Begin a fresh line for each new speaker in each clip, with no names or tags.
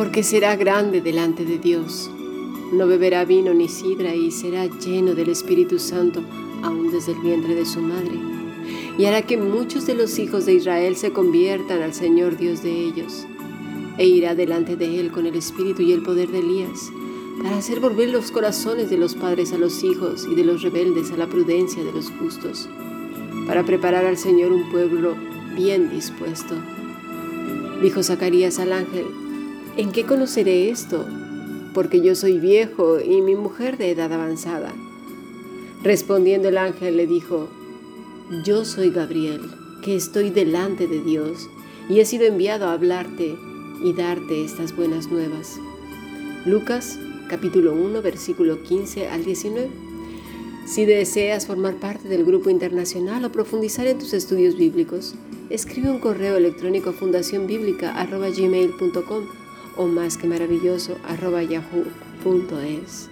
porque será grande delante de Dios. No beberá vino ni sidra y será lleno del Espíritu Santo aún desde el vientre de su madre. Y hará que muchos de los hijos de Israel se conviertan al Señor Dios de ellos. E irá delante de él con el espíritu y el poder de Elías, para hacer volver los corazones de los padres a los hijos y de los rebeldes a la prudencia de los justos, para preparar al Señor un pueblo bien dispuesto. Dijo Zacarías al ángel, ¿en qué conoceré esto? Porque yo soy viejo y mi mujer de edad avanzada. Respondiendo el ángel le dijo, Yo soy Gabriel, que estoy delante de Dios, y he sido enviado a hablarte y darte estas buenas nuevas. Lucas capítulo 1 versículo 15 al 19. Si deseas formar parte del grupo internacional o profundizar en tus estudios bíblicos, escribe un correo electrónico a fundacionbiblica.gmail.com o más que maravilloso yahoo.es.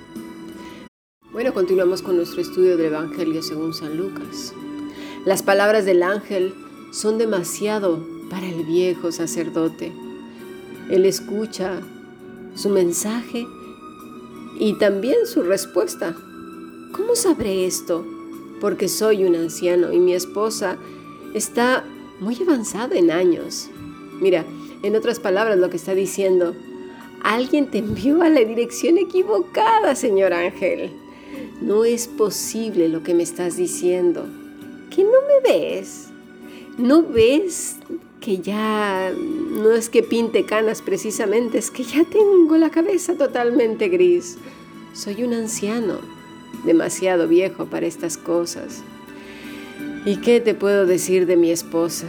Bueno, continuamos con nuestro estudio del Evangelio según San Lucas. Las palabras del ángel son demasiado para el viejo sacerdote. Él escucha su mensaje y también su respuesta. ¿Cómo sabré esto? Porque soy un anciano y mi esposa está muy avanzada en años. Mira, en otras palabras lo que está diciendo, alguien te envió a la dirección equivocada, señor ángel. No es posible lo que me estás diciendo. ¿Que no me ves? ¿No ves que ya no es que pinte canas precisamente, es que ya tengo la cabeza totalmente gris? Soy un anciano, demasiado viejo para estas cosas. ¿Y qué te puedo decir de mi esposa?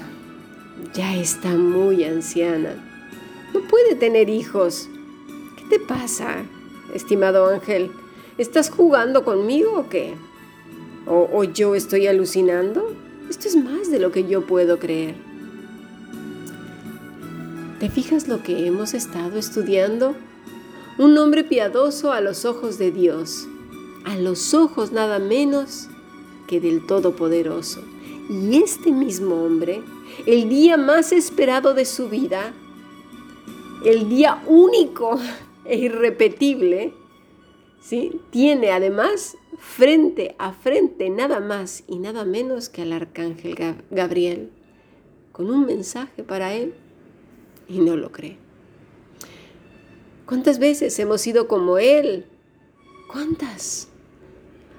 Ya está muy anciana. No puede tener hijos. ¿Qué te pasa, estimado ángel? ¿Estás jugando conmigo o qué? ¿O, yo estoy alucinando? Esto es más de lo que yo puedo creer. ¿Te fijas lo que hemos estado estudiando? Un hombre piadoso a los ojos de Dios, a los ojos nada menos que del Todopoderoso. Y este mismo hombre, el día más esperado de su vida, el día único e irrepetible, tiene además frente a frente nada más y nada menos que al arcángel Gabriel, con un mensaje para él y no lo cree. ¿Cuántas veces hemos sido como él? ¿Cuántas?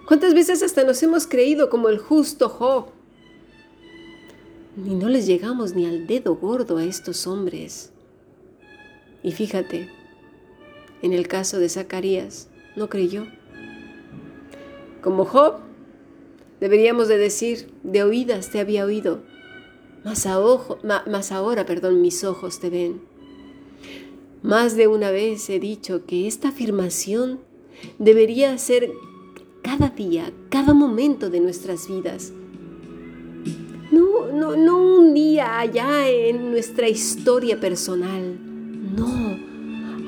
¿Cuántas veces hasta nos hemos creído como el justo Job? Y no les llegamos ni al dedo gordo a estos hombres. Y fíjate, en el caso de Zacarías, no creyó. Como Job, deberíamos de decir, de oídas te había oído, mas, ahora, perdón, mis ojos te ven. Más de una vez he dicho que esta afirmación debería ser cada día, cada momento de nuestras vidas. No, no, un día allá en nuestra historia personal, no,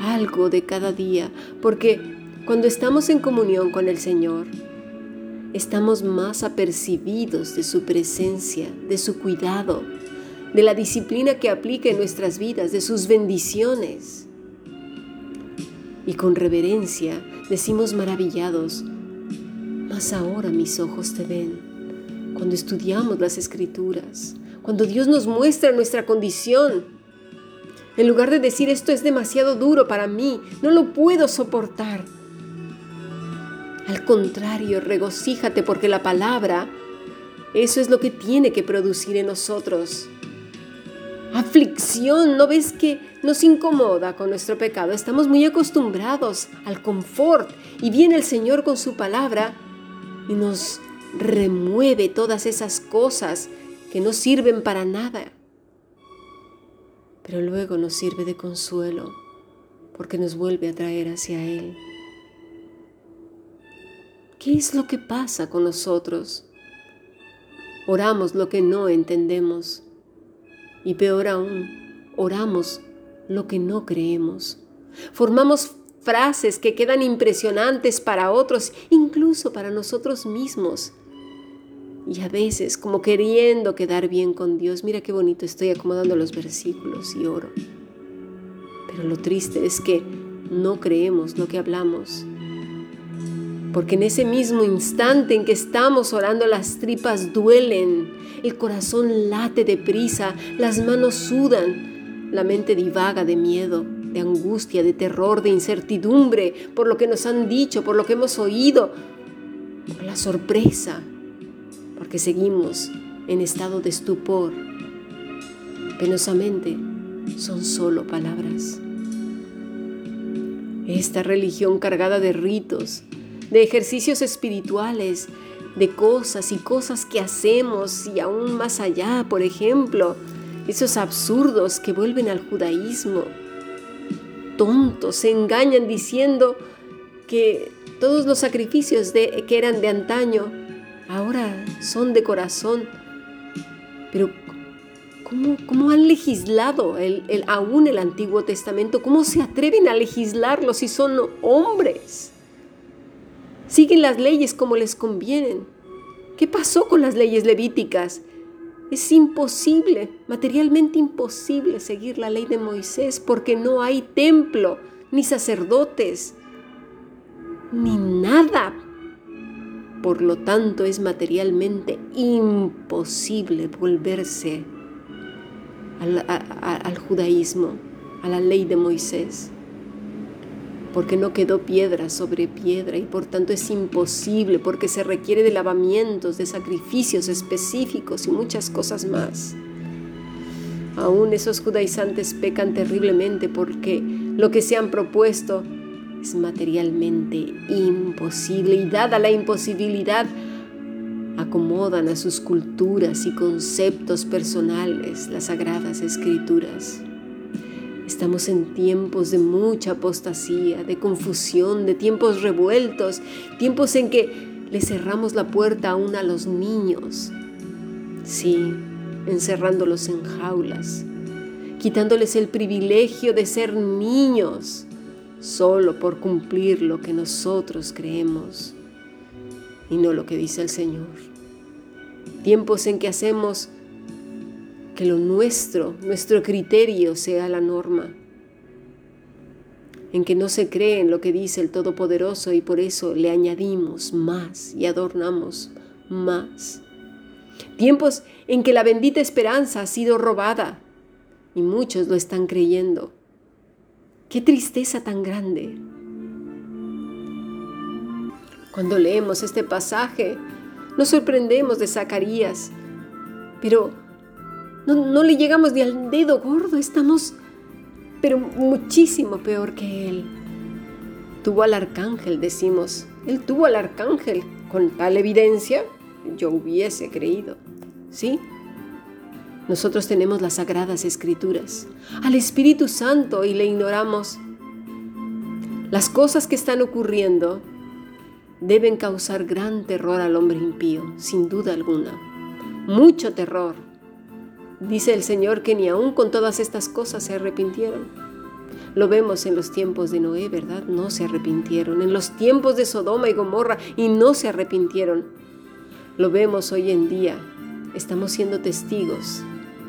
algo de cada día, porque cuando estamos en comunión con el Señor, estamos más apercibidos de su presencia, de su cuidado, de la disciplina que aplica en nuestras vidas, de sus bendiciones. Y con reverencia decimos maravillados, mas ahora mis ojos te ven. Cuando estudiamos las escrituras, cuando Dios nos muestra nuestra condición, en lugar de decir esto es demasiado duro para mí, no lo puedo soportar, al contrario, regocíjate porque la palabra, eso es lo que tiene que producir en nosotros. Aflicción, ¿no ves que nos incomoda con nuestro pecado? Estamos muy acostumbrados al confort y viene el Señor con su palabra y nos remueve todas esas cosas que no sirven para nada. Pero luego nos sirve de consuelo porque nos vuelve a traer hacia Él. ¿Qué es lo que pasa con nosotros? Oramos lo que no entendemos y peor aún, oramos lo que no creemos. Formamos frases que quedan impresionantes para otros, incluso para nosotros mismos. Y a veces, como queriendo quedar bien con Dios, mira qué bonito estoy acomodando los versículos y oro. Pero lo triste es que no creemos lo que hablamos. Porque en ese mismo instante en que estamos orando las tripas duelen, el corazón late deprisa, las manos sudan, la mente divaga de miedo, de angustia, de terror, de incertidumbre por lo que nos han dicho, por lo que hemos oído, por la sorpresa, porque seguimos en estado de estupor. Penosamente, son solo palabras. Esta religión cargada de ritos, de ejercicios espirituales, de cosas y cosas que hacemos y aún más allá, por ejemplo, esos absurdos que vuelven al judaísmo. Tontos se engañan diciendo que todos los sacrificios que eran de antaño ahora son de corazón. Pero ¿cómo, han legislado el, el, aún el Antiguo Testamento? ¿Cómo se atreven a legislarlo si son hombres? Siguen las leyes como les convienen. ¿Qué pasó con las leyes levíticas? Es imposible, materialmente imposible seguir la ley de Moisés porque no hay templo, ni sacerdotes, ni nada. Por lo tanto, es materialmente imposible volverse al, judaísmo, a la ley de Moisés porque no quedó piedra sobre piedra y por tanto es imposible, porque se requiere de lavamientos, de sacrificios específicos y muchas cosas más. Aún esos judaizantes pecan terriblemente porque lo que se han propuesto es materialmente imposible y dada la imposibilidad, acomodan a sus culturas y conceptos personales las sagradas escrituras. Estamos en tiempos de mucha apostasía, de confusión, de tiempos revueltos, tiempos en que le cerramos la puerta aún a los niños. Sí, encerrándolos en jaulas, quitándoles el privilegio de ser niños solo por cumplir lo que nosotros creemos y no lo que dice el Señor. Tiempos en que hacemos que lo nuestro, nuestro criterio sea la norma, en que no se cree en lo que dice el Todopoderoso y por eso le añadimos más y adornamos más. Tiempos en que la bendita esperanza ha sido robada y muchos lo están creyendo. Qué tristeza tan grande. Cuando leemos este pasaje, nos sorprendemos de Zacarías, pero no, le llegamos ni al dedo gordo, estamos, pero muchísimo peor que él. Tuvo al arcángel, decimos. Él tuvo al arcángel. Con tal evidencia, yo hubiese creído. ¿Sí? Nosotros tenemos las sagradas escrituras, al Espíritu Santo y le ignoramos. Las cosas que están ocurriendo deben causar gran terror al hombre impío, sin duda alguna. Mucho terror. Dice el Señor que ni aún con todas estas cosas se arrepintieron. Lo vemos en los tiempos de Noé, ¿verdad? No se arrepintieron. En los tiempos de Sodoma y Gomorra y no se arrepintieron. Lo vemos hoy en día. Estamos siendo testigos,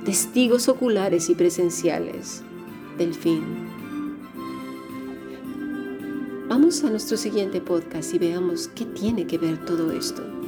testigos oculares y presenciales del fin. Vamos a nuestro siguiente podcast y veamos qué tiene que ver todo esto.